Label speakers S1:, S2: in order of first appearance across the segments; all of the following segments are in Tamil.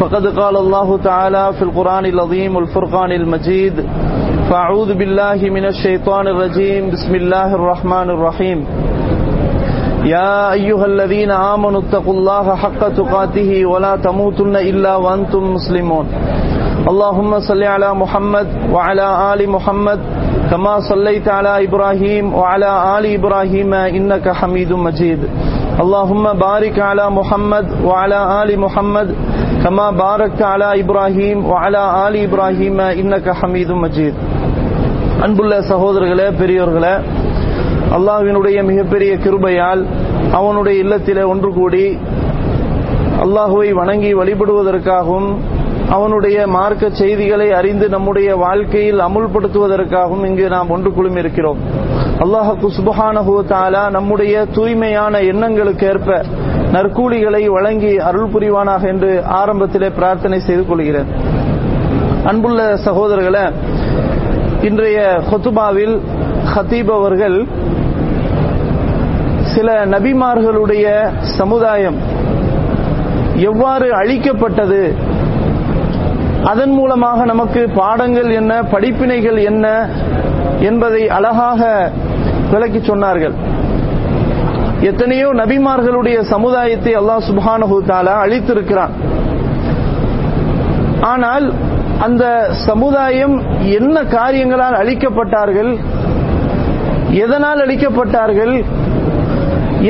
S1: فقد قال الله تعالى في القرآن العظيم والفرقان المجيد. فأعوذ بالله من الشيطان الرجيم. بسم الله الرحمن الرحيم. يا أيها الذين آمنوا اتقوا الله حق تقاته ولا تموتن إلا وأنتم مسلمون. اللهم صل على محمد وعلى آل محمد كما صليت على إبراهيم وعلى آل إبراهيم إنك حميد مجيد. اللهم بارك على محمد وعلى آل محمد كما باركت على إبراهيم وعلى آل إبراهيم إنك حميد مجيد அன்புள்ள சகோதரர்களே பெரியோர்களே அல்லாஹ்வினுடைய மிகப்பெரிய கிருபையால் அவனுடைய இல்லத்திலே ஒன்று கூடி அல்லாஹுவை வணங்கி வழிபடுவதற்காகவும் அவனுடைய மார்க்க செய்திகளை அறிந்து நம்முடைய வாழ்க்கையில் அமுல்படுத்துவதற்காகவும் இங்கு நாம் ஒன்று குழுமி இருக்கிறோம் அல்லாஹு சுபஹானஹு தாலா நம்முடைய தூய்மையான எண்ணங்களுக்கு ஏற்ப நற்கூலிகளை வழங்கி அருள் புரிவானாக என்று ஆரம்பத்திலே பிரார்த்தனை செய்து கொள்கிறேன். அன்புள்ள சகோதரர்களை இன்றைய ஹொத்துபாவில் ஹத்தீப் அவர்கள் சில நபிமார்களுடைய சமுதாயம் எவ்வாறு அழிக்கப்பட்டது அதன் மூலமாக நமக்கு பாடங்கள் என்ன படிப்பினைகள் என்ன என்பதை அழகாக விளக்கி சொன்னார்கள். எத்தனையோ நபிமார்களுடைய சமுதாயத்தை அல்லாஹ் சுபானஹு தாலா அழித்திருக்கிறான். ஆனால் அந்த சமுதாயம் என்ன காரியங்களால் அழிக்கப்பட்டார்கள் எதனால் அழிக்கப்பட்டார்கள்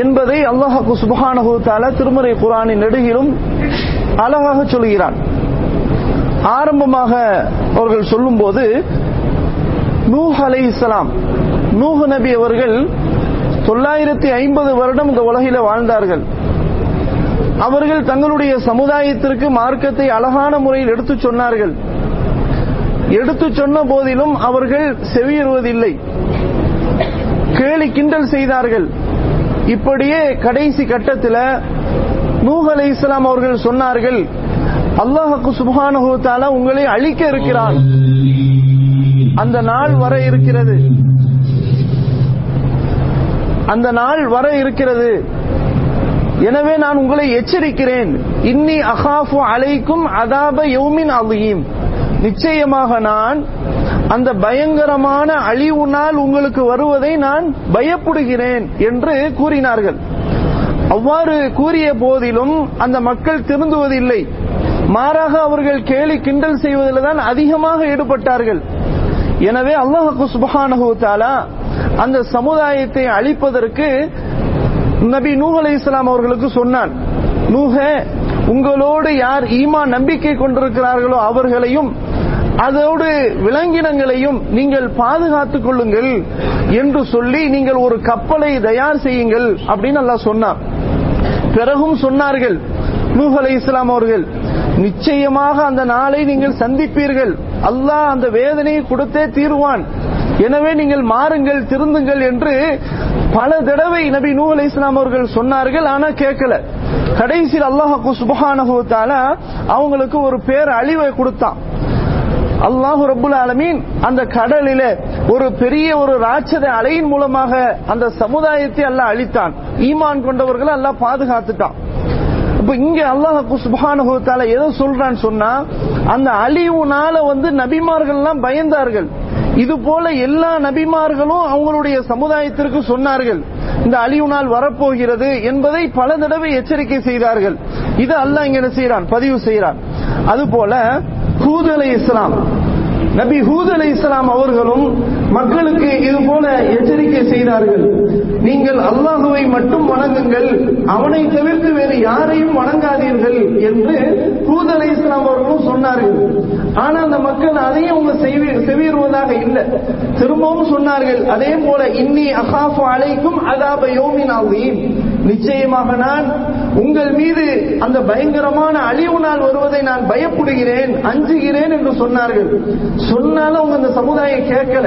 S1: என்பதை அல்லாஹு சுபஹானஹு தாலா திருமறை குரானின் நெடுகிலும் அழகாக சொல்கிறான். ஆரம்பமாக அவர்கள் சொல்லும்போது நூஹ் அலை இஸ்லாம் நூஹ் நபி அவர்கள் தொள்ளாயிரத்தி ஐம்பது வருடம் இந்த உலகில வாழ்ந்தார்கள். அவர்கள் தங்களுடைய சமுதாயத்திற்கு மார்க்கத்தை அழகான முறையில் எடுத்து சொன்னார்கள். எடுத்து சொன்ன போதிலும் அவர்கள் செவியுறுவதில்லை கேலி கிண்டல் செய்தார்கள். இப்படியே கடைசி கட்டத்தில் நூஹ் அலை இஸ்லாம் அவர்கள் சொன்னார்கள் அல்லாஹுக்கு சுபானுகத்தால உங்களை அழிக்க இருக்கிறான். அந்த நாள் வர இருக்கிறது. அந்த நாள் வர இருக்கிறது. எனவே நான் உங்களை எச்சரிக்கிறேன். இன்னி அகாஃபு அலைக்கும் அதாப யௌமின் அலியும் நிச்சயமாக நான் அந்த பயங்கரமான அழிவு நாள் உங்களுக்கு வருவதை நான் பயப்படுகிறேன் என்று கூறினார்கள். அவ்வாறு கூறிய போதிலும் அந்த மக்கள் திருந்துவதில்லை. மாறாக அவர்கள் கேலி கிண்டல் செய்வதில் தான் அதிகமாக ஈடுபட்டார்கள். எனவே அல்லாஹு சுபஹானஹு தாலா அந்த சமுதாயத்தை அழிப்பதற்கு நபி நூஹ் அலி இஸ்லாம் அவர்களுக்கு சொன்னான். நூஹ உங்களோடு யார் ஈமா நம்பிக்கை கொண்டிருக்கிறார்களோ அவர்களையும் அதோடு விலங்கினங்களையும் நீங்கள் பாதுகாத்துக் கொள்ளுங்கள் என்று சொல்லி நீங்கள் ஒரு கப்பலை தயார் செய்யுங்கள் அப்படின்னு நல்லா சொன்னார் பிறகும் சொன்னார்கள் நூஹ் அலி இஸ்லாம் அவர்கள் நிச்சயமாக அந்த நாளை நீங்கள் சந்திப்பீர்கள். அல்லாஹ் அந்த வேதனையை கொடுத்தே தீர்வான். எனவே நீங்கள் மாறுங்கள் திருந்துங்கள் என்று பல தடவை நபி நூ அலி இஸ்லாம் அவர்கள் சொன்னார்கள் ஆனா கேட்கல. கடைசியில் அல்லாஹு சுபஹானுத்தால அவங்களுக்கு ஒரு பேர் அழிவை கொடுத்தான். அல்லாஹு ரபுல் ஆலமீன் அந்த கடலில ஒரு பெரிய ஒரு ராட்சத அலையின் மூலமாக அந்த சமுதாயத்தை அல்லாஹ் அழித்தான். ஈமான் கொண்டவர்களை அல்லாஹ் பாதுகாத்துட்டான். இப்ப இங்க அல்லாஹ் சுபானுகத்தால எதை சொல்றான்னு சொன்னா அந்த அழிவுனால வந்து நபிமார்கள் எல்லாம் பயந்தார்கள். இது போல எல்லா நபிமார்களும் அவங்களுடைய சமுதாயத்திற்கு சொன்னார்கள் இந்த அழிவு நாள் வரப்போகிறது என்பதை பல தடவை எச்சரிக்கை செய்தார்கள். இது அல்ல இங்க என்ன செய்யறான் பதிவு செய்யறான் அது போல ஹூத் அலை இஸ்லாம். நபி ஹூத் அலை இஸ்லாம் அவர்களும் மக்களுக்கு இது போல எச்சரிக்கை செய்தார்கள். நீங்கள் அல்லாஹுவை மட்டும் வணங்குங்கள் அவனை தவிர்த்து வேறு யாரையும் வணங்காதீர்கள் என்று தூதலை இஸ்லாம் அவர்களும் சொன்னார்கள். ஆனா அந்த மக்கள் அதையும் அவங்க செவிடுவதாக இல்லை. திரும்பவும் சொன்னார்கள் அதே போல இன்னி அகாஃபு அலைக்கும் அதாப யோமின் நிச்சயமாக நான் உங்கள் மீது அந்த பயங்கரமான அழிவு நாள் வருவதை நான் பயப்படுகிறேன் அஞ்சுகிறேன் என்று சொன்னார்கள். சொன்னாலும் அவங்க அந்த சமுதாயம் கேட்கல.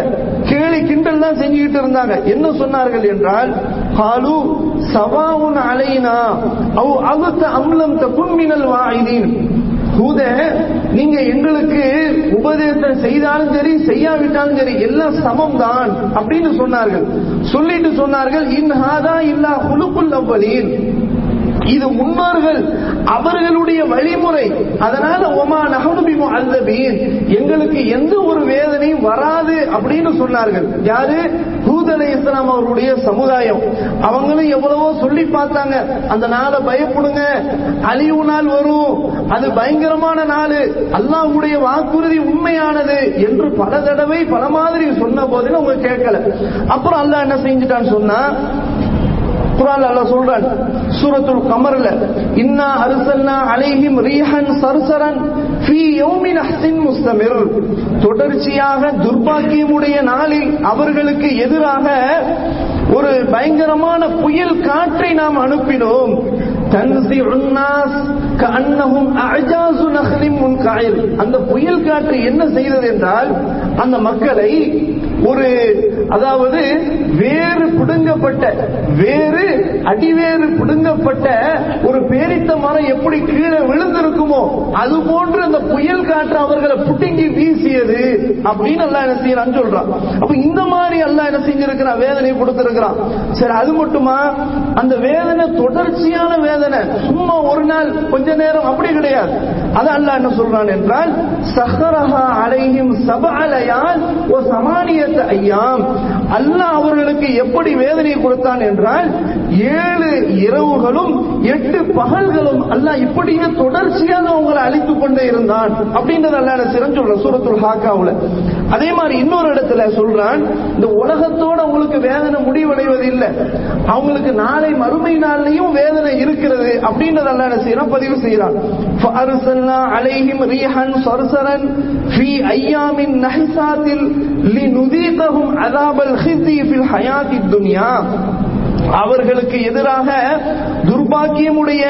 S1: கேலி கிண்டல் தான் செஞ்சுக்கிட்டு இருந்தாங்க. என்ன சொன்னார்கள் என்றால் ஹாலு சவாவுன் அலைனா அவ் அகுத்த அம்லம் தகுன் மினல் வாயிதீன் தூத நீங்க எங்களுக்கு உபதேசம் செய்தாலும் சரி செய்யாவிட்டாலும் சரி எல்லாம் சமம் தான் அப்படின்னு சொன்னார்கள். சொல்லிட்டு சொன்னார்கள் இன்ஹாதா இல்லா குழுக்குள் அவ்வளின் இது முன்னோர்கள் அவர்களுடைய வழிமுறை. அதனால ஒமா நகனுபிமோ அல்லபீன் எங்களுக்கு எந்த ஒரு வேதனையும் வராது அப்படின்னு சொன்னார்கள். யாரு? ஹூத் அலை இஸ்லாம் அவருடைய சமுதாயம். அவங்களும் எவ்வளவோ சொல்லி பார்த்தாங்க. அந்த நாளை பயப்படுங்க. அழிவு நாள் வரும். அது பயங்கரமான நாள். அல்லாஹ்வுடைய வாக்குறுதி உண்மையானது என்று பல தடவை பல மாதிரி சொன்ன போதிலும் அவங்க கேட்கல. அப்புறம் அல்லாஹ் என்ன செஞ்சுட்டான்னு சொன்னா குரான் அல்லாஹ் சொல்றான் சூரத்துல் கமர்ல இன்னா அரிசல்னா அலைஹிம் ரீஹன் சர்சரன் ஃபீ யௌமின் அஹ்சின் முஸ்தமிர். தொடர்ச்சியாக துர்பாக்கியமுடைய நாளில் அவர்களுக்கு எதிராக ஒரு பயங்கரமான புயல் காற்றை நாம் அனுப்பினோம். தன்சி அஜாசு அந்த புயல் காற்று என்ன செய்தது என்றால் அந்த மக்களை ஒரு அதாவது வேறு பிடுங்கப்பட்ட வேறு அடிவேறு பிடுங்கப்பட்ட ஒரு பேரித்த மரம் எப்படி கீழே விழுந்திருக்குமோ அது போன்று அந்த புயல் காற்று அவர்களை புட்டுங்கி வீசியது அப்படின்னு எல்லாம் என்ன செய்யறான்னு சொல்றான். அப்ப இந்த மாதிரி எல்லாம் என்ன செஞ்சிருக்கிறான்? வேதனை கொடுத்திருக்கிறான். சரி அது மட்டுமா? அந்த வேதனை தொடர்ச்சியான வேதனை. சும்மா ஒரு நாள் கொஞ்ச நேரம் அப்படி கிடையாது. அது அல்லா என்ன சொல்றான் என்றால் சஹரஹா அலைஹிம் சபஅலயான் ஒரு சமானிய ஐயாம். அல்லாஹ் அவர்களுக்கு எப்படி வேதனை கொடுத்தான் என்றால் ஏழு இரவுகளும் எட்டு பகல்களும் அல்லாஹ் இப்படியே தொடர்ச்சியாக அவங்களை அழித்துக் கொண்டே இருந்தான் அப்படின்றது அல்லாஹ் என்ன சிறந்து சொல்ற சூரத்துல் ஹாக்காவுல அதே மாதிரி இன்னொரு இடத்துல சொல்றான் இந்த உலகத்தோட உங்களுக்கு வேதனை முடிவடைவது இல்லை அவங்களுக்கு நாளை மறுமை நாள்லயும் வேதனை இருக்கிறது அப்படின்றது அல்லாஹ் என்ன செய்யறான் பதிவு செய்யறான் فأرسلنا عليهم ريحا صرصرا في أيام نحسات لنذيقهم عذاب الخزي في الحياة الدنيا அவர்களுக்கு எதிராக துர்பாக்கியமுடைய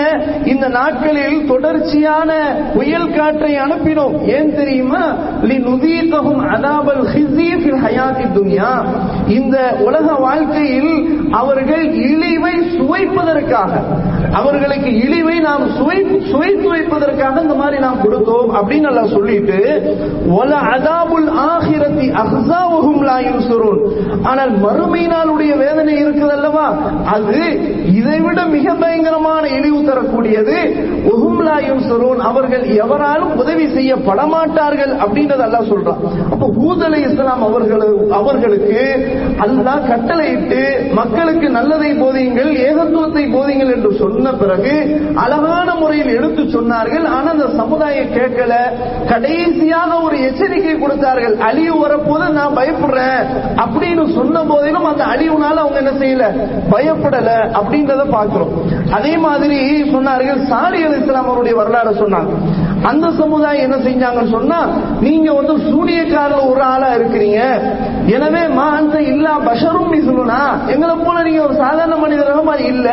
S1: இந்த நாட்களில் தொடர்ச்சியான புயல் காற்றை அனுப்பினோம். ஏன் தெரியுமா? லினுதீகஹும் அதாபல் ஹிஸி ஃபில் ஹயாத்தி துன்யா. இந்த உலக வாழ்க்கையில் அவர்கள் இழிவை சுவைப்பதற்காக அவர்களுக்கு இழிவை நாம் சுவை சுவைத்து வைப்பதற்காக இந்த மாதிரி நாம் கொடுத்தோம் அப்படின்னு எல்லாம் சொல்லிட்டு ஒல அதாபுல் ஆகிரத்தி அஹ்சாவுஹும் லா யுன்சுரூன். ஆனால் மறுமை நாளுடைய வேதனை இருக்குது அல்லவா? அது இதைவிட மிக பயங்கரமான இழிவு தரக்கூடியது. உஹும்லா யுன்சரூன். அவர்கள் எவராலும் உதவி செய்யப்பட மாட்டார்கள் அப்படின்றத அல்லாஹ் சொல்றான். அப்ப ஹூத் இஸ்லாம் அவர்கள் அவர்களுக்கு அல்லாஹ் கட்டளையிட்டு மக்களுக்கு நல்லதை போதியுங்கள் ஏகத்துவ தத்துவத்தை போதிங்கள் என்று சொன்ன பிறகு அழகான முறையில் எடுத்து சொன்னார்கள். ஆனால் அந்த சமுதாயம் கேட்கல. கடைசியாக ஒரு எச்சரிக்கை கொடுத்தார்கள். அழிவு வரப்போது நான் பயப்படுறேன் அப்படின்னு சொன்ன போதிலும் அந்த அழிவுனால அவங்க என்ன செய்யல? பயப்படல அப்படின்றத பார்க்கிறோம். அதே மாதிரி சொன்னார்கள். சாரி அலி இஸ்லாம் அவருடைய வரலாறு சொன்னாங்க. அந்த சமுதாயம் என்ன செஞ்சாங்கன்னு சொன்னா நீங்க வந்து சூனியக்காரல ஒரு ஆளா இருக்கிறீங்க. எனவே மா அந்த இல்லா பஷரும் சொல்லுனா எங்களை போல நீங்க ஒரு சாதாரண மனிதராக மாதிரி இல்ல.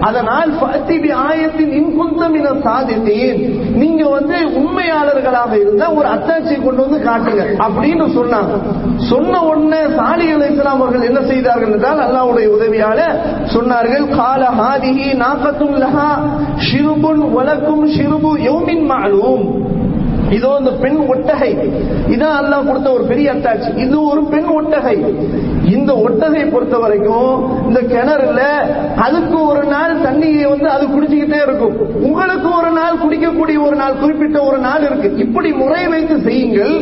S1: அதனால் பத்திபி ஆயத்தின் இன்குந்தம் என சாதித்தேன். நீங்க வந்து உண்மையாளர்களாக இருந்தா ஒரு அத்தாட்சி கொண்டு வந்து காட்டுங்க அப்படின்னு சொன்னாங்க. சொன்ன உடனே சாலி அலி இஸ்லாம் அவர்கள் என்ன செய்தார்கள் என்றால் அல்லாவுடைய உதவியால சொன்னார்கள் கால ஹாதிஹி நாக்கத்தும் லஹா ஷிருபுன் வலக்கும் ஷிருபு மாலு மாலூம் இதோ இந்த பெண் ஒட்டகை. இதான் அல்லாஹ் கொடுத்த ஒரு பெரிய அட்டாச் இது ஒரு பெண் ஒட்டகை. இந்த ஒட்டகை பொறுத்த வரைக்கும் இந்த கிணறுல அதுக்கு ஒரு நாள் தண்ணியை வந்து அது குடிச்சுக்கிட்டே இருக்கும். உங்களுக்கு ஒரு நாள் குடிக்கக்கூடிய ஒரு நாள் குறிப்பிட்ட ஒரு நாள் இருக்கு. இப்படி முறை வைத்து செய்யுங்கள்.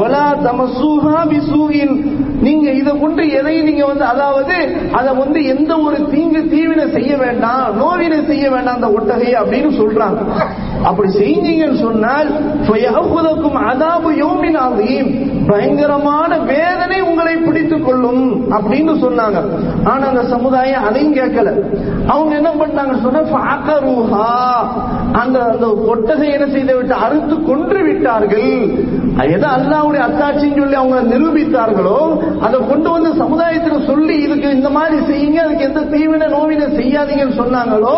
S1: ஒலா தமசூஹா பிசூகின் நீங்க இதை கொண்டு எதையும் நீங்க வந்து அதாவது அதை வந்து எந்த ஒரு தீங்கு தீவினை செய்ய வேண்டாம் நோவினை செய்ய வேண்டாம் அந்த ஒட்டகை அப்படின்னு சொல்றாங்க. அப்படி செஞ்சீங்கன்னு சொன்னால் அதாபு யௌமின் பயங்கரமான வேதனை உங்களை பிடித்துக் கொள்ளும் அப்படின்னு சொன்னாங்க. ஆனா அந்த சமுதாயம் அதையும் கேட்கல. அவங்க என்ன பண்ணாங்க சொன்னா அந்த அந்த ஒட்டகை என்ன செய்து விட்டு அறுத்து கொன்று விட்டார்கள். எதை அல்லாவுடைய அத்தாட்சின்னு சொல்லி அவங்க நிரூபித்தார்களோ அதை கொண்டு வந்து சமுதாயத்தில் சொல்லி இதுக்கு இந்த மாதிரி செய்யுங்க அதுக்கு எந்த தீவின நோவினை செய்யாதீங்கன்னு சொன்னாங்களோ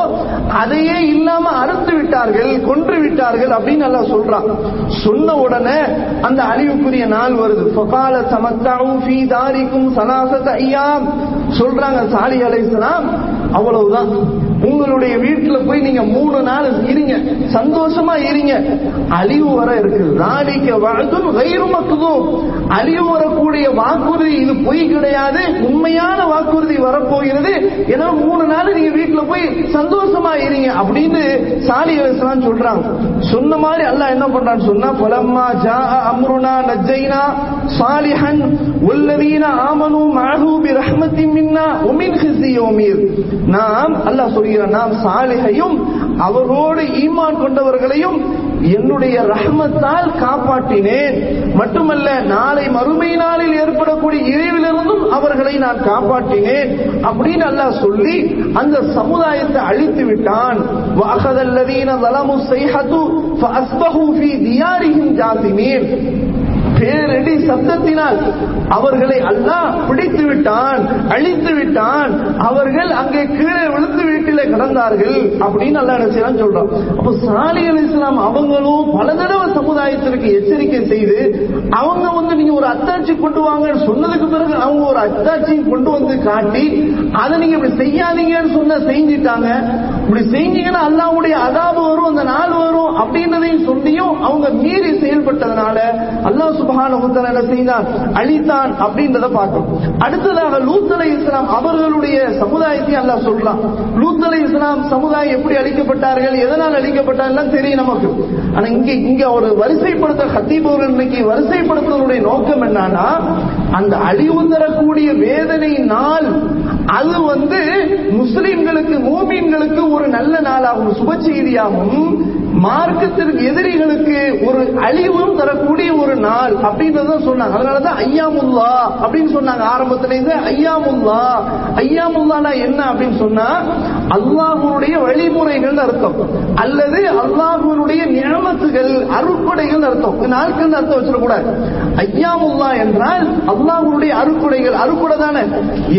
S1: அதையே இல்லாம அறுத்து விட்டார்கள் கொன்று விட்டார்கள் அப்படின்னு நல்லா சொல்றான். சொன்ன உடனே அந்த அழிவுக்குரிய நாள் வருது. ஃபகால தமத்தஉ ஃபீ தாரிக்கும் சலாசத ஐயா சொல்றாங்க சாலி அலைசலாம் அவ்வளவுதான். உங்களுடைய வீட்டுல போய் நீங்க மூணு நாள் இருங்க. சந்தோஷமா இருங்க. அழிவு வர இருக்கு ராணிக்க வாழ்த்தும் வயிறு மக்குதும் அழிவு வரக்கூடிய வாக்குறுதி இது பொய் கிடையாது. உண்மையான வாக்குறுதி வரப்போகிறது. ஏன்னா மூணு நாள் நீங்க வீட்டுல போய் சந்தோஷமா இருங்க அப்படின்னு சாலி அலிஸ்லாம் சொல்றாங்க. சொன்ன மாதிரி அல்ல என்ன பண்றான்னு சொன்னா பலம்மா ஜா அம்ருனா நஜைனா சாலிஹன். உள்ளதீன ஆமனு மஹூபி ரஹ்மத்தி மின்னா. உமின் ஹிசி ஓமீர் நாம் அல்லாஹ் சொல்லி சொல்கிறான் நாம் சாலிகையும் அவரோடு ஈமான் கொண்டவர்களையும் என்னுடைய ரஹ்மத்தால் காப்பாற்றினேன். மட்டுமல்ல நாளை மறுமை நாளில் ஏற்படக்கூடிய இறைவிலிருந்தும் அவர்களை நான் காப்பாற்றினேன் அப்படின்னு அல்லாஹ் சொல்லி அந்த சமுதாயத்தை அழித்து விட்டான். வலமு செய்ஹது பேரடி சத்தத்தினால் அவர்களை அல்லாஹ் பிடித்து விட்டான் அழித்து விட்டான் அவர்கள் அங்கே கீழே விழுந்து வீட்டில கிடந்தார்கள் அப்படின்னு அல்லாஹ் என்ன செய்யறான்னு சொல்றான். அப்ப சாலி அலி இஸ்லாம் அவங்களும் பல தடவை சமுதாயத்திற்கு எச்சரிக்கை செய்து அவங்க வந்து நீங்க ஒரு அத்தாட்சி கொண்டு வாங்கன்னு சொன்னதுக்கு பிறகு அவங்க ஒரு அத்தாட்சியும் கொண்டு வந்து காட்டி அதை நீங்க இப்படி செய்யாதீங்கன்னு சொன்ன செஞ்சிட்டாங்க. இப்படி செஞ்சீங்கன்னா அல்லாவுடைய அதா வரும் அந்த நாள் வரும் அப்படின்றதையும் சொல்லியும் அவங்க மீறி செயல்பட்டதுனால அல்லாஹ் சுபான வ என்ன செய்தான்? அழித்தான் அப்படின்றத பார்க்கும் அடுத்ததாக லூத் அலை இஸ்லாம் அவர்களுடைய சமுதாயத்தை அல்லாஹ் சொல்றான். லூத் அலை இஸ்லாம் சமுதாயம் எப்படி அழிக்கப்பட்டார்கள் எதனால் அழிக்கப்பட்டார்கள் தெரியும் நமக்கு. ஆனா இங்க இங்க ஒரு வரிசைப்படுத்த ஹத்தீப் இன்னைக்கு வரிசைப்படுத்துவதனுடைய நோக்கம் என்னன்னா அந்த அழிவு தரக்கூடிய வேதனை நாள் அது வந்து முஸ்லிம்களுக்கு மூமீன்களுக்கு ஒரு நல்ல நாளாகும். சுப செய்தியாகவும் மார்க்கத்திற்கு எதிரிகளுக்கு ஒரு அழிவும் தரக்கூடிய ஒரு நாள் அப்படின்றத சொன்னாங்க. அதனாலதான் ஐயாமுல்லா அப்படின்னு சொன்னாங்க. ஆரம்பத்துல இருந்து ஐயாமுல்லா. ஐயாமுல்லானா என்ன அப்படின்னு சொன்னா அல்லாஹுடைய வழிமுறைகள் அர்த்தம். அல்லது அல்லாஹுடைய நியமத்துகள் அருட்கொடைகள் அர்த்தம். நாட்கள் அர்த்தம் வச்சிடக்கூடாது. ஐயாமுல்லா என்றால் அல்லாஹுடைய அருட்கொடைகள். அருட்கொடை தானே.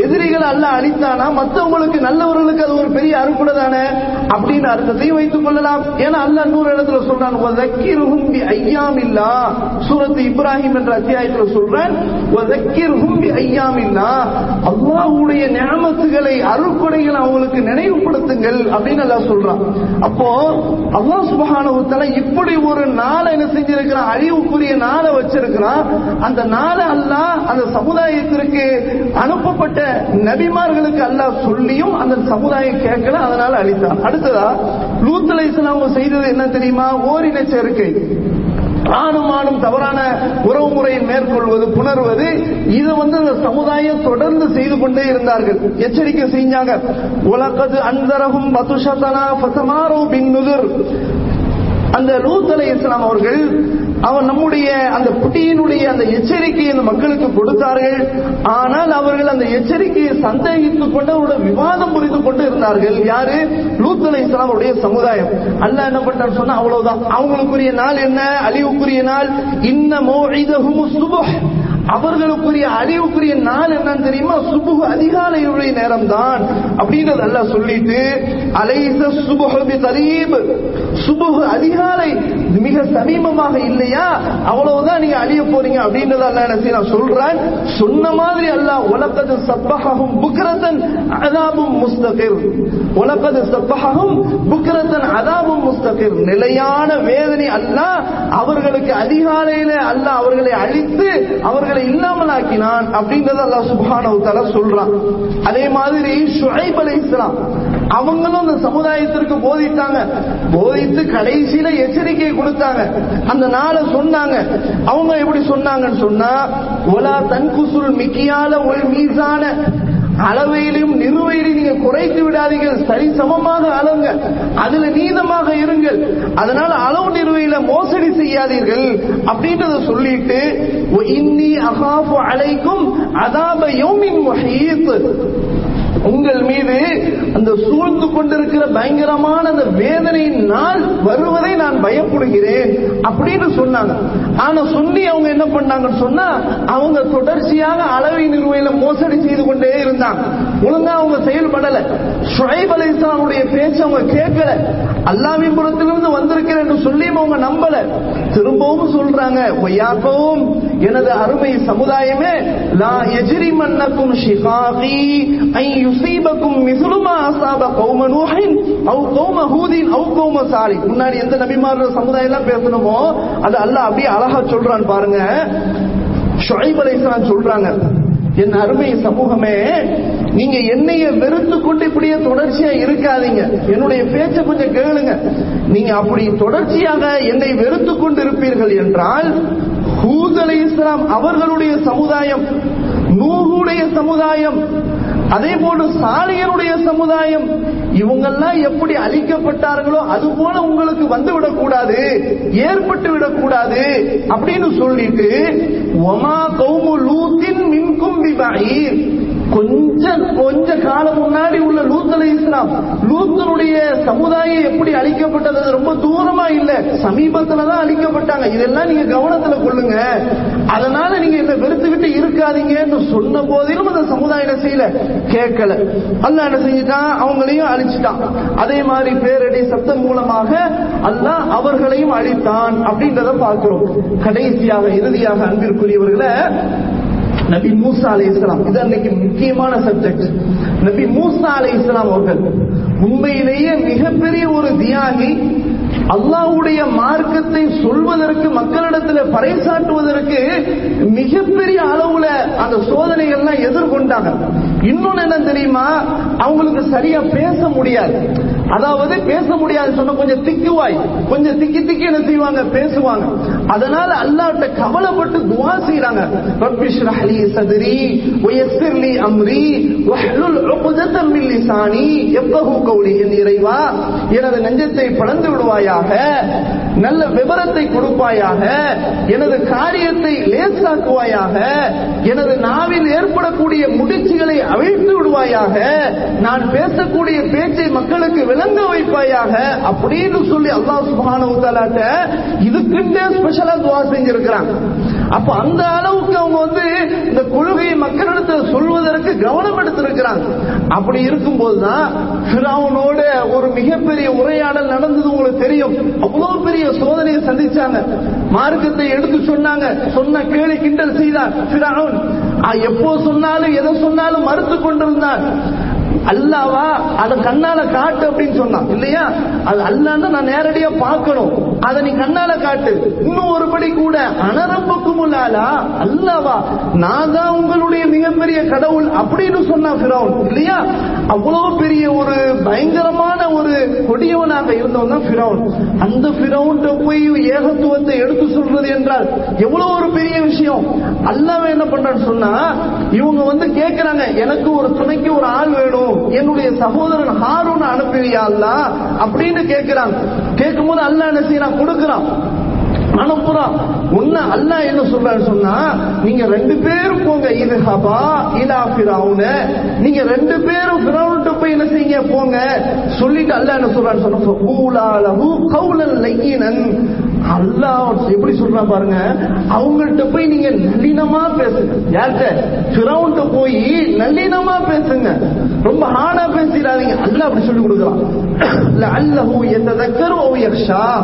S1: எதிரிகள் அல்ல அழித்தானா? மற்றவங்களுக்கு நல்லவர்களுக்கு அது ஒரு பெரிய அருட்கொடை தானே அப்படின்னு அர்த்தத்தையும் வைத்துக் கொள்ளலாம். ஏன்னா அல்லாஹ் இன்னொரு இடத்துல சொல்றான் வதக்கிருஹும் பி சூரத்து இப்ராஹிம் என்ற அத்தியாயத்தில் சொல்றான் வதக்கிருஹும் பி ஐயாமில்லா. நியமத்துகளை அருட்கொடைகளை அவங்களுக்கு நினைவுபடுத்துங்கள் அப்படின்னு எல்லாம் சொல்றான். அப்போ அல்லாஹ் சுப்ஹானஹு இப்படி ஒரு நாளை என்ன செஞ்சிருக்கிறான் அழிவுக்குரிய நாளை வச்சிருக்கிறான். அந்த நாளை அல்லாஹ் அந்த சமுதாயத்திற்கு அனுப்பப்பட்ட நபிமார்களுக்கு அல்லாஹ் சொல்லியும் அந்த சமுதாயம் கேட்கல அதனால அழித்தான். அடுத்ததா லூத் அவங்க செய்தது என்ன தெரியுமா? ஓரின சேர்க்கை ஆணும் ஆணும் தவறான உறவு முறையை மேற்கொள்வது புணர்வது இதை வந்து அந்த சமுதாயம் தொடர்ந்து செய்து கொண்டே இருந்தார்கள். எச்சரிக்கை செஞ்சாங்க. உலகது அந்தரகும் பதுஷதனா பசமாரோ பின் அந்த லூத் அலை இஸ்லாம் அவர்கள் அவன் நம்முடைய அந்த குட்டியினுடைய அந்த எச்சரிக்கையை அந்த மக்களுக்கு கொடுத்தார்கள். ஆனால் அவர்கள் அந்த எச்சரிக்கையை சந்தேகித்துக் கொண்டு அவருடைய விவாதம் புரிந்து கொண்டு இருந்தார்கள். யாரு? லூத் அலை சமுதாயம். அல்ல என்ன பண்ணார் சொன்னா அவ்வளவுதான். அவங்களுக்குரிய நாள் என்ன? அழிவுக்குரிய நாள். இன்னமோ இதகும் சுபஹ். அவர்களுக்குரிய அழிவுக்குரிய நாள் என்னன்னு தெரியுமா? சுபுகு அதிகாலையுடைய நேரம் தான் அப்படின்றது அல்ல சொல்லிட்டு அலைச சுபு கரீப் சுபுகு அதிகாலை சமீபமாக இல்லையா? அவ்வளவுதான் நீங்க அழிய போறீங்க அப்படின்றத அல்ல என்ன சொல்றேன். சொன்ன மாதிரி அல்லாஹ் உலகது சப்பஹகும் புக்ரதன் அதாபும் முஸ்தகிர். உலகது சப்பஹகும் புக்ரதன் அதாபும் முஸ்தகிர். நிலையான வேதனை அல்ல அவர்களுக்கு அதிகாலையில அல்ல அவர்களை அழித்து அவர்களை இல்லாமல் ஆக்கினான் அப்படின்றத அல்லாஹ் சுப்ஹானஹு சொல்றான். அதே மாதிரி ஷுஐப் இஸ்லாம் அவங்களும் அந்த சமுதாயத்திற்கு போதித்தாங்க. போதித்து கடைசியில எச்சரிக்கை கொடுத்தாங்க. அந்த நாளை சொன்னாங்க. அவங்க எப்படி சொன்னாங்கன்னு சொன்னா ஒலா தன்குசுல் மிக்கியால ஒரு மீசான. அளவையிலும் நிறுவையிலும் நீங்க குறைத்து விடாதீர்கள். சரி சமமாக அளவுங்க அதுல நீதமாக இருங்கள். அதனால அளவு நிறுவையில மோசடி செய்யாதீர்கள் அப்படின்றத சொல்லிட்டு இன்னி அகாஃபு அலைக்கும் அதாப யோமின் உங்கள் மீது அந்த சூழ்ந்து கொண்டிருக்கிற பயங்கரமான அந்த வேதனையின் நாள் வருவதை நான் பயப்படுகிறேன் அப்படின்னு சொன்னாங்க. ஆனா சொல்லி அவங்க என்ன பண்ணாங்கன்னு சொன்னா அவங்க தொடர்ச்சியாக அளவை நிறுவையில மோசடி செய்து கொண்டே இருந்தாங்க. ஒழுங்கா அவங்க செயல்படல. ஷுஹைப் அலி இஸ்லாமுடைய பேச்சு அவங்க கேட்கல. அல்லாவின் புறத்திலிருந்து வந்திருக்கிறேன் என்று சொல்லியும் அவங்க நம்பல. திரும்பவும் சொல்றாங்க ஒய்யாக்கவும் எனது அருமை சமுதாயமே லா எஜிரி மன்னக்கும் ஷிகாகி ஐ யுசீபக்கும் மிசுலுமா அசாப கௌம நூஹின் அவு கௌம ஹூதின் அவு கௌம சாலி முன்னாடி எந்த நபிமாரோட சமுதாயம் எல்லாம் பேசணுமோ அது அல்லாஹ் அப்படியே அழகா சொல்றான் பாருங்க. ஷுஐப் அலைஹிஸ்ஸலாம் சொல்றாங்க என் அருமை சமூகமே நீங்க என்னைய வெறுத்து கொண்டு இப்படியே தொடர்ச்சியா இருக்காதீங்க. என்னுடைய பேச்சை கொஞ்சம் கேளுங்க. நீங்க அப்படி தொடர்ச்சியாக என்னை வெறுத்து கொண்டு இருப்பீர்கள் என்றால் ஹூத் இஸ்லாம் அவர்களுடைய சமுதாயம் நூகுடைய சமுதாயம் அதே போன்று சாலியனுடைய சமுதாயம் இவங்கெல்லாம் எப்படி அழிக்கப்பட்டார்களோ அது போல உங்களுக்கு வந்து விடக்கூடாது ஏற்பட்டு விடக்கூடாது அப்படின்னு சொல்லிட்டு ஒமா கௌமு லூத்தின் மின்கும் பிபாயிர் கொஞ்ச கொஞ்ச காலம் முன்னாடி உள்ள லூத் இஸ்லாம். லூத்தனுடைய சமுதாயம் எப்படி அழிக்கப்பட்டது? ரொம்ப தூரமா இல்ல. சமீபத்துல தான் அழிக்கப்பட்டாங்க. இதெல்லாம் நீங்க கவனத்துல கொள்ளுங்க. அதனால நீங்க என்ன வெறுத்துக்கிட்டு இருக்காதீங்கன்னு சொன்ன போதிலும் அந்த சமுதாயம் என்ன செய்யல? கேட்கல. அல்லாஹ் என்ன செஞ்சுட்டான்? அவங்களையும் அழிச்சிட்டான். அதே மாதிரி பேரடி சத்தம் மூலமாக அல்லாஹ் அவர்களையும் அழித்தான் அப்படின்றத பார்க்கிறோம். கடைசியாக இறுதியாக அன்பிற்குரியவர்களை நபி மூசா அலை இஸ்லாம் இது அன்னைக்கு முக்கியமான சப்ஜெக்ட் நபி மூசா அலை இஸ்லாம் அவர்கள் உண்மையிலேயே மிகப்பெரிய ஒரு தியாகி அல்லாவுடைய மார்க்கத்தை சொல்வதற்கு மக்களிடத்தில் பறைசாட்டுவதற்கு மிகப்பெரிய அளவுல அந்த சோதனைகள்லாம் எதிர்கொண்டாங்க. இன்னொன்னு என்ன தெரியுமா? அவங்களுக்கு சரியா பேச முடியாது. அதாவது பேச முடியாது சொன்ன கொஞ்சம் திக்குவாய் கொஞ்சம் திக்கி திக்கி என்ன செய்வாங்க பேசுவாங்க. அதனால அல்லாட்ட கவலைப்பட்டு துவா செய்றாங்க. ரப்பி ஷ்ரஹ் லி சத்ரி அம்ரி வஹ்லுல் உக்தத்தம் மின் லிசானி யஃகஹு கௌலி என் இறைவா எனது நெஞ்சத்தை பழந்து விடுவாயாக நல்ல விவரத்தை கொடுப்பாயாக எனது காரியத்தை லேசாக்குவாயாக எனது நாவில் ஏற்படக்கூடிய முடிச்சுகளை அவிழ்த்து விடுவாயாக நான் பேசக்கூடிய பேச்சை மக்களுக்கு விளங்க வைப்பாயாக அப்படின்னு சொல்லி அல்லாஹ் சுப்ஹானஹு வ தஆலாட்ட ஸ்பெஷலா துவா செஞ்சிருக்கிறாங்க அப்ப அந்த அளவுக்கு அவங்க வந்து இந்த கொள்கையை மக்களிடத்தில் சொல்வதற்கு கவனம் எடுத்திருக்கிறாங்க. அப்படி இருக்கும்போதுதான் ஒரு மிகப்பெரிய உரையாடல் நடந்தது உங்களுக்கு தெரியும். அவ்வளவு பெரிய சோதனையை சந்திச்சாங்க. மார்க்கத்தை எடுத்து சொன்னாங்க. சொன்ன கேலி கிண்டல் செய்தார் ஃபிரௌன். எப்போ சொன்னாலும் எதை சொன்னாலும் மறுத்து கொண்டிருந்தான் அல்லாவா அத கண்ணால காட்டு அப்படின்னு சொன்னான். இல்லையா? அது அல்லான்னு நான் நேரடியா பார்க்கணும். அதை நீ கண்ணால காட்டு. இன்னும் ஒருபடி கூட அனரம்புக்கும் உள்ளாலா அல்லாவா நான் தான் உங்களுடைய மிகப்பெரிய கடவுள் அப்படின்னு சொன்னா ஃபிரௌன் இல்லையா? அவ்வளவு பெரிய ஒரு பயங்கரமான ஒரு கொடியவனாக இருந்தவன் தான் ஃபிரௌன். அந்த ஃபிரௌன்ட்ட போய் ஏகத்துவத்தை எடுத்து சொல்றது என்றால் எவ்வளவு ஒரு பெரிய விஷயம். அல்லாஹ் என்ன பண்றான்னு சொன்னா இவங்க வந்து கேட்கிறாங்க எனக்கு ஒரு துணைக்கு ஒரு ஆள் வேணும் என்னுடைய சகோதரன் ஹாரூன் அனுப்புவியா அப்படின்னு அப்படின்னு கேட்கும்போது அல்லாஹ் என்ன செய்யறான்? கொடுக்குறான். அனுப்புறான். உன்ன அல்லாஹ் என்ன சொல்றாரு சொன்னா நீங்க ரெண்டு பேரும் போங்க. இது ஹபா இலா ஃபிரௌன. நீங்க ரெண்டு பேரும் ஃபிரௌன்ட்ட போய் என்ன செய்யுங்க? போங்க. சொல்லிட்டு அல்லா என்ன சொல்றாரு சொன்னா ஃபகூலா கவுலன் லையினன். அல்லாஹ் எப்படி சொல்றான் பாருங்க? அவங்கள்ட்ட போய் நீங்க நளினமா பேசுங்க. யார்கிட்ட? சிரவுண்ட போய் நளினமா பேசுங்க. ரொம்ப ஹானா பேசிடாதீங்க. அல்லாஹ் அப்படி சொல்லி கொடுக்குறான். லஅல்லஹு எந்த தக்கரும் யக்ஷா.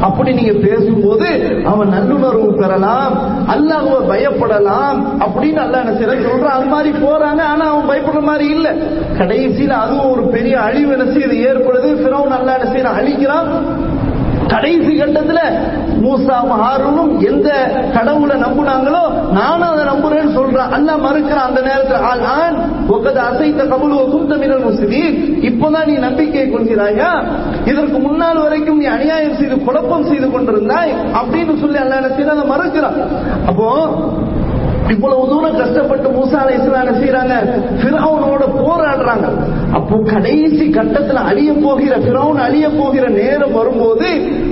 S1: அப்படி நீங்க பேசும்போது அவன் நல்லுணர்வு பெறலாம். அல்லாஹ்வை பயப்படலாம். அப்படின்னு அல்ல என்ன சொல்றான். அது மாதிரி போறாங்க. ஆனா அவன் பயப்படுற மாதிரி இல்ல. கடைசியில அதுவும் ஒரு பெரிய அழிவு என்ன செய்யுது? ஏற்படுது. பிறவும் நல்ல என்ன செய்யறான்? அழிக்கிறான். கடைசி கட்டத்துல மூசா ஹாரூனும் எந்த கடவுளை நம்புனாங்களோ நானும் அதை நம்புறேன்னு சொல்றேன் அல்ல மறுக்கிறான் அந்த நேரத்தில் ஆள் ஆண் ஒக்கது அசைத்த கபுலு குந்த மினல் இப்போதான் இப்பதான் நீ நம்பிக்கை கொள்கிறாயா? இதற்கு முன்னால் வரைக்கும் நீ அநியாயம் செய்து குழப்பம் செய்து கொண்டிருந்தாய் அப்படின்னு சொல்லி அல்ல என்ன அதை மறுக்கிறான். அப்போ இவ்வளவு தூரம் கஷ்டப்பட்டு மூசா அலை இஸ்லாம் செய்யறாங்க? போராடுறாங்க. அப்போ கடைசி கட்டத்துல அழிய போகிற பிறவுன் அழிய போகிற நேரம் வரும்போது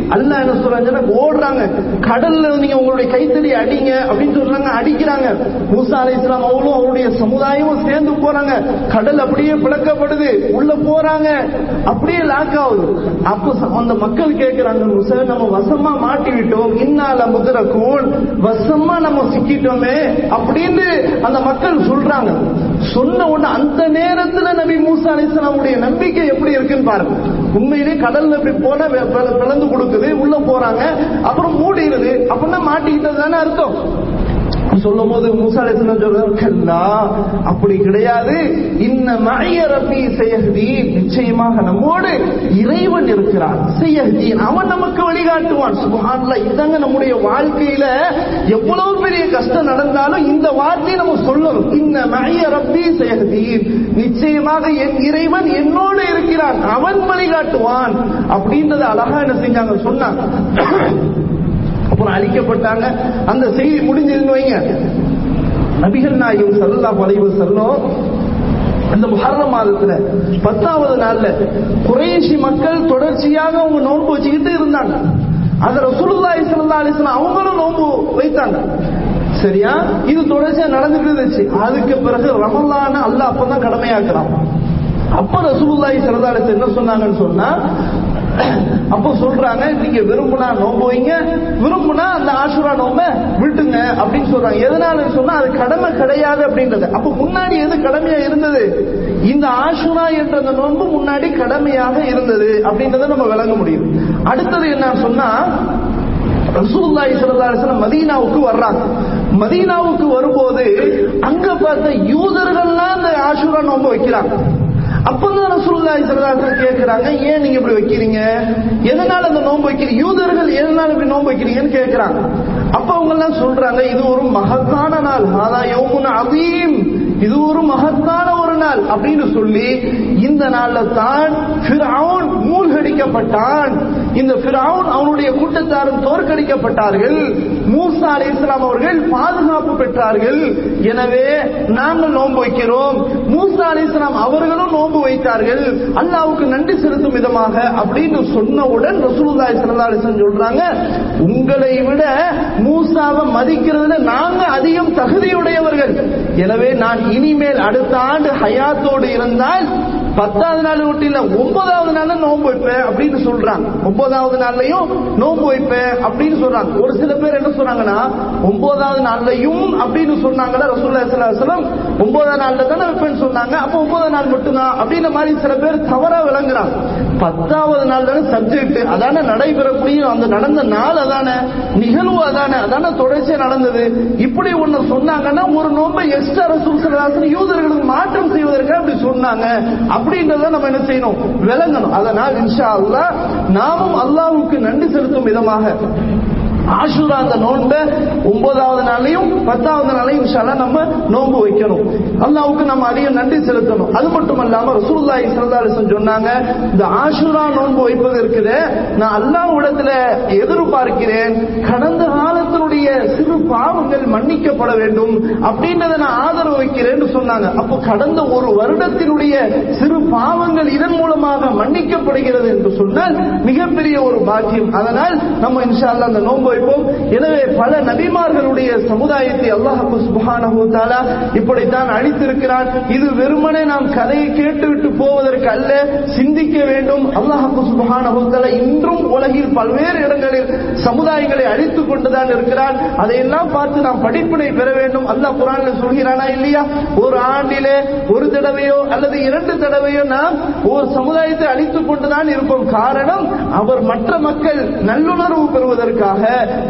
S1: அல்ல என்ன சொல்றாங்க ஓடுறாங்க. கடல்ல நீங்க உங்களுடைய கைத்தடி அடிங்க அப்படின்னு சொல்றாங்க அடிக்கிறாங்க. மூசா அலை இஸ்லாம் அவளும் அவருடைய சமுதாயமும் சேர்ந்து போறாங்க. கடல் அப்படியே பிளக்கப்படுது. உள்ள போறாங்க. அப்படியே லாக் ஆகுது. அப்ப அந்த மக்கள் கேட்கிறாங்க மூசா நம்ம வசமா மாட்டி விட்டோம் இன்னால முதிரக்கூன் வசமா நம்ம சிக்கிட்டோமே. அப்படின்னு அந்த மக்கள் சொல்றாங்க. சொன்ன உடனே அந்த நேரத்துல நபி மூசா அலிஸ்லாமுடைய நம்பிக்கை எப்படி இருக்குன்னு பாருங்க. உண்மையிலே கடல்ல இப்படி போன வெ- வெ- கொடுக்குது உள்ள போறாங்க அப்புறம் மூடிடுது அப்படின்னா மாட்டிக்கிட்டது தானே அர்த்தம். சொல்லும் போது மூசா அலிஸ்லாம் சொல்றாங்க அப்படி கிடையாது. இன்ன மழைய ரப்பி செய்யஹதி நிச்சயமாக நம்மோடு இறைவன் இருக்கிறான். செய்யஹதி அவன் நமக்கு வழிகாட்டுவான். சுபஹான்ல இதாங்க நம்முடைய வாழ்க்கையில எவ்வளவு பெரிய கஷ்டம் நடந்தாலும் இந்த வார்த்தையை நம்ம சொல்லணும். இன்ன மழைய ரப்பி செய்யஹதி நிச்சயமாக என் இறைவன் என்னோடு இருக்கிறான். அவன் வழிகாட்டுவான். அப்படின்றத அழகா என்ன செஞ்சாங்க? சொன்னாங்க. அப்புறம் அழிக்கப்பட்டாங்க. அந்த செய்தி முடிஞ்சதுன்னு வைங்க. நபிகள் நாயகம் சல்லா அலைஹி வஸல்லம் அந்த முஹர்ரம் மாதத்துல பத்தாவது நாள்ல குறைஷி மக்கள் தொடர்ச்சியாக அவங்க நோன்பு வச்சுக்கிட்டு இருந்தாங்க. அதுல சுருதா இஸ்லா அலிஸ்லாம் அவங்களும் நோன்பு வைத்தாங்க. சரியா? இது தொடர்ச்சியா நடந்துட்டு இருந்துச்சு. அதுக்கு பிறகு ரமலான அல்ல அப்பதான் கடமையாக்குறான். அப்ப ரசூலுல்லாஹி ஸல்லல்லாஹு அலைஹி என்ன சொன்னாங்கன்னு சொன்னா அப்போ சொல்றாங்க நீங்க விரும்புனா நோன்பு வைங்க விரும்புனா அந்த ஆசுரா நோம்ப விட்டுங்க அப்படின்னு சொல்றாங்க. எதனால சொன்னா அது கடமை கிடையாது அப்படின்றது. அப்ப முன்னாடி எது கடமையா இருந்தது? இந்த ஆசுரா என்ற அந்த நோன்பு முன்னாடி கடமையாக இருந்தது அப்படின்றத நம்ம விளங்க முடியும். அடுத்தது என்ன சொன்னா ரசூல்லாய் ஸல்லல்லாஹு மதீனாவுக்கு வர்றாங்க. மதீனாவுக்கு வரும்போது அங்க பார்த்த யூதர்கள்லாம் அந்த ஆசுரா நோன்பு வைக்கிறாங்க. அப்பதான் ரசூலுல்லாஹி ஸல்லல்லாஹு கேட்கிறாங்க கேக்குறாங்க ஏன் நீங்க இப்படி வைக்கிறீங்க? எதனால அந்த நோன்பு வைக்கிறீங்க? யூதர்கள் எதனால இப்படி நோன்பு வைக்கிறீங்கன்னு கேக்குறாங்க அப்ப அவங்க எல்லாம் சொல்றாங்க இது ஒரு மகத்தான நாள். ஹாதா யௌமுன் அதீம் இது ஒரு மகத்தான ஒரு நாள். அப்படின்னு சொல்லி இந்த நாள்ல தான் ஃபிரௌன் மூழ்கடிக்கப்பட்டான். இந்த ஃபிரௌன் அவனுடைய கூட்டத்தாரும் தோற்கடிக்கப்பட்டார்கள். மூசா இஸ்லாம் அவர்கள் பாதுகாப்பு பெற்றார்கள். எனவே நாங்கள் நோன்பு வைக்கிறோம். மூசா அலைஹிஸ்ஸலாம் அவர்களும் நோன்பு வைத்தார்கள். அல்லாவுக்கு நன்றி செலுத்தும் விதமாக அப்படின்னு சொன்னவுடன் ரசூலுல்லாஹி ஸல்லல்லாஹு அலைஹி சொல்றாங்க உங்களை விட மூசாவை மதிக்கிறதுல நாங்க அதிகம் தகுதியுடையவர்கள். எனவே நான் இனிமேல் அடுத்த ஆண்டு ஹயாத்தோடு இருந்தால் பத்தாவது நாள் விட்டு இல்ல ஒன்பதாவது நாள்ல நோன்பு வைப்பேன் அப்படின்னு சொல்றாங்க. ஒன்பதாவது நாள்லயும் நோன்பு வைப்பேன் அப்படின்னு சொல்றாங்க. ஒரு சில பேர் என்ன சொன்னாங்கன்னா ஒன்பதாவது நாள்லயும் அப்படின்னு சொன்னாங்கன்னா ரசூல்லா ஸல்லல்லாஹு ஒன்பதாம் நாள்ல தானே வைப்பேன்னு சொன்னாங்க. அப்ப ஒன்பதாம் நாள் மட்டும்தான் அப்படின்ற மாதிரி சில பேர் தவறா விளங்குறாங்க. பத்தாவது நாள் தானே சப்ஜெக்ட். அதானே நடைபெறக்கூடிய அந்த நடந்த நாள் அதானே நிகழ்வு அதானே அதானே தொடர்ச்சியா நடந்தது. இப்படி ஒண்ணு சொன்னாங்கன்னா ஒரு நோன்பை எக்ஸ்ட்ரா ரசூல் யூதர்களுக்கு மாற்றம் செய்வதற்காக அப்படி சொன்னாங்க. அப்படின்றத நம்ம என்ன செய்யணும்? விளங்கணும். அதனால் இன்ஷா அல்லா நாமும் அல்லாவுக்கு நன்றி செலுத்தும் விதமாக ஆஷூரா அந்த நோன்பை ஒன்பதாவது நாளையும் பத்தாவது நாளையும் இன்ஷால்லா நம்ம நோன்பு வைக்கணும். அல்லாவுக்கு நம்ம அதிக நன்றி செலுத்தணும். அது மட்டும் இல்லாம ரசூலுல்லாஹி ஸல்லல்லாஹு சொன்னாங்க இந்த ஆஷூரா நோன்பு வைப்பது இருக்குது. நான் அல்லாஹ்விடத்துல எதிர்பார்க்கிறேன் கடந்த காலத்தினுடைய சிறு பாவங்கள் மன்னிக்கப்பட வேண்டும் அப்படின்றத நான் ஆதரவு வைக்கிறேன்னு சொன்னாங்க. அப்போ கடந்த ஒரு வருடத்தினுடைய சிறு பாவங்கள் இதன் மூலமாக மன்னிக்கப்படுகிறது என்று சொன்னால் மிகப்பெரிய ஒரு பாக்கியம். அதனால் நம்ம இன்ஷால்லா அந்த நோன்பு வைப்போம் எனவே பல நபிமார்களுடைய சமுதாயத்தை அல்லாஹு சுப்ஹானஹு இப்படித்தான் அழித்திருக்கிறான். இது வெறுமனே நாம் கதையை கேட்டுவிட்டு போவதற்கு அல்ல சிந்திக்க வேண்டும். அல்லாஹு சுப்ஹானஹு இன்றும் உலகில் பல்வேறு இடங்களில் சமுதாயங்களை அழித்துக் கொண்டுதான் இருக்கிறான். அதையெல்லாம் பார்த்து நாம் படிப்பினை பெற வேண்டும். அல்லாஹ் குரான் சொல்கிறானா இல்லையா? ஒரு ஆண்டிலே ஒரு தடவையோ அல்லது இரண்டு தடவையோ நாம் ஒரு சமுதாயத்தை அழித்துக் கொண்டுதான் இருப்போம். காரணம் அவர் மற்ற மக்கள் நல்லுணர்வு பெறுவதற்காக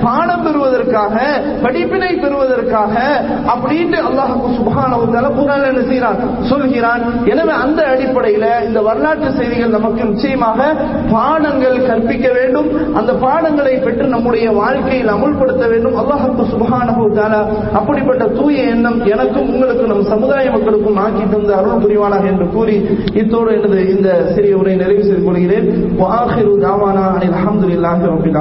S1: பாடம் பெறுவதற்காக படிப்பினை பெறுவதற்காக அப்படின்ட்டு அல்லாஹ் சுபஹானஹு தஆலா என்ன செய்கிறான்? சொல்கிறான். எனவே அந்த அடிப்படையில் இந்த வரலாற்று செய்திகள் நமக்கு நிச்சயமாக பாடங்கள் கற்பிக்க வேண்டும். அந்த பாடங்களை பெற்று நம்முடைய வாழ்க்கையில் அமுல்படுத்த வேண்டும். அல்லாஹ் சுபஹானஹு தஆலா அப்படிப்பட்ட தூய எண்ணம் எனக்கும் உங்களுக்கும் நம் சமுதாய மக்களுக்கும் ஆக்கி தந்தார் அருள் புரிவானாக என்று கூறி இத்தோடு எனது இந்த சிறிய உரை நிறைவு செய்து கொள்கிறேன். வாஹிரு தாவானா அனில் அல்ஹம்துலில்லாஹி ரப்பில்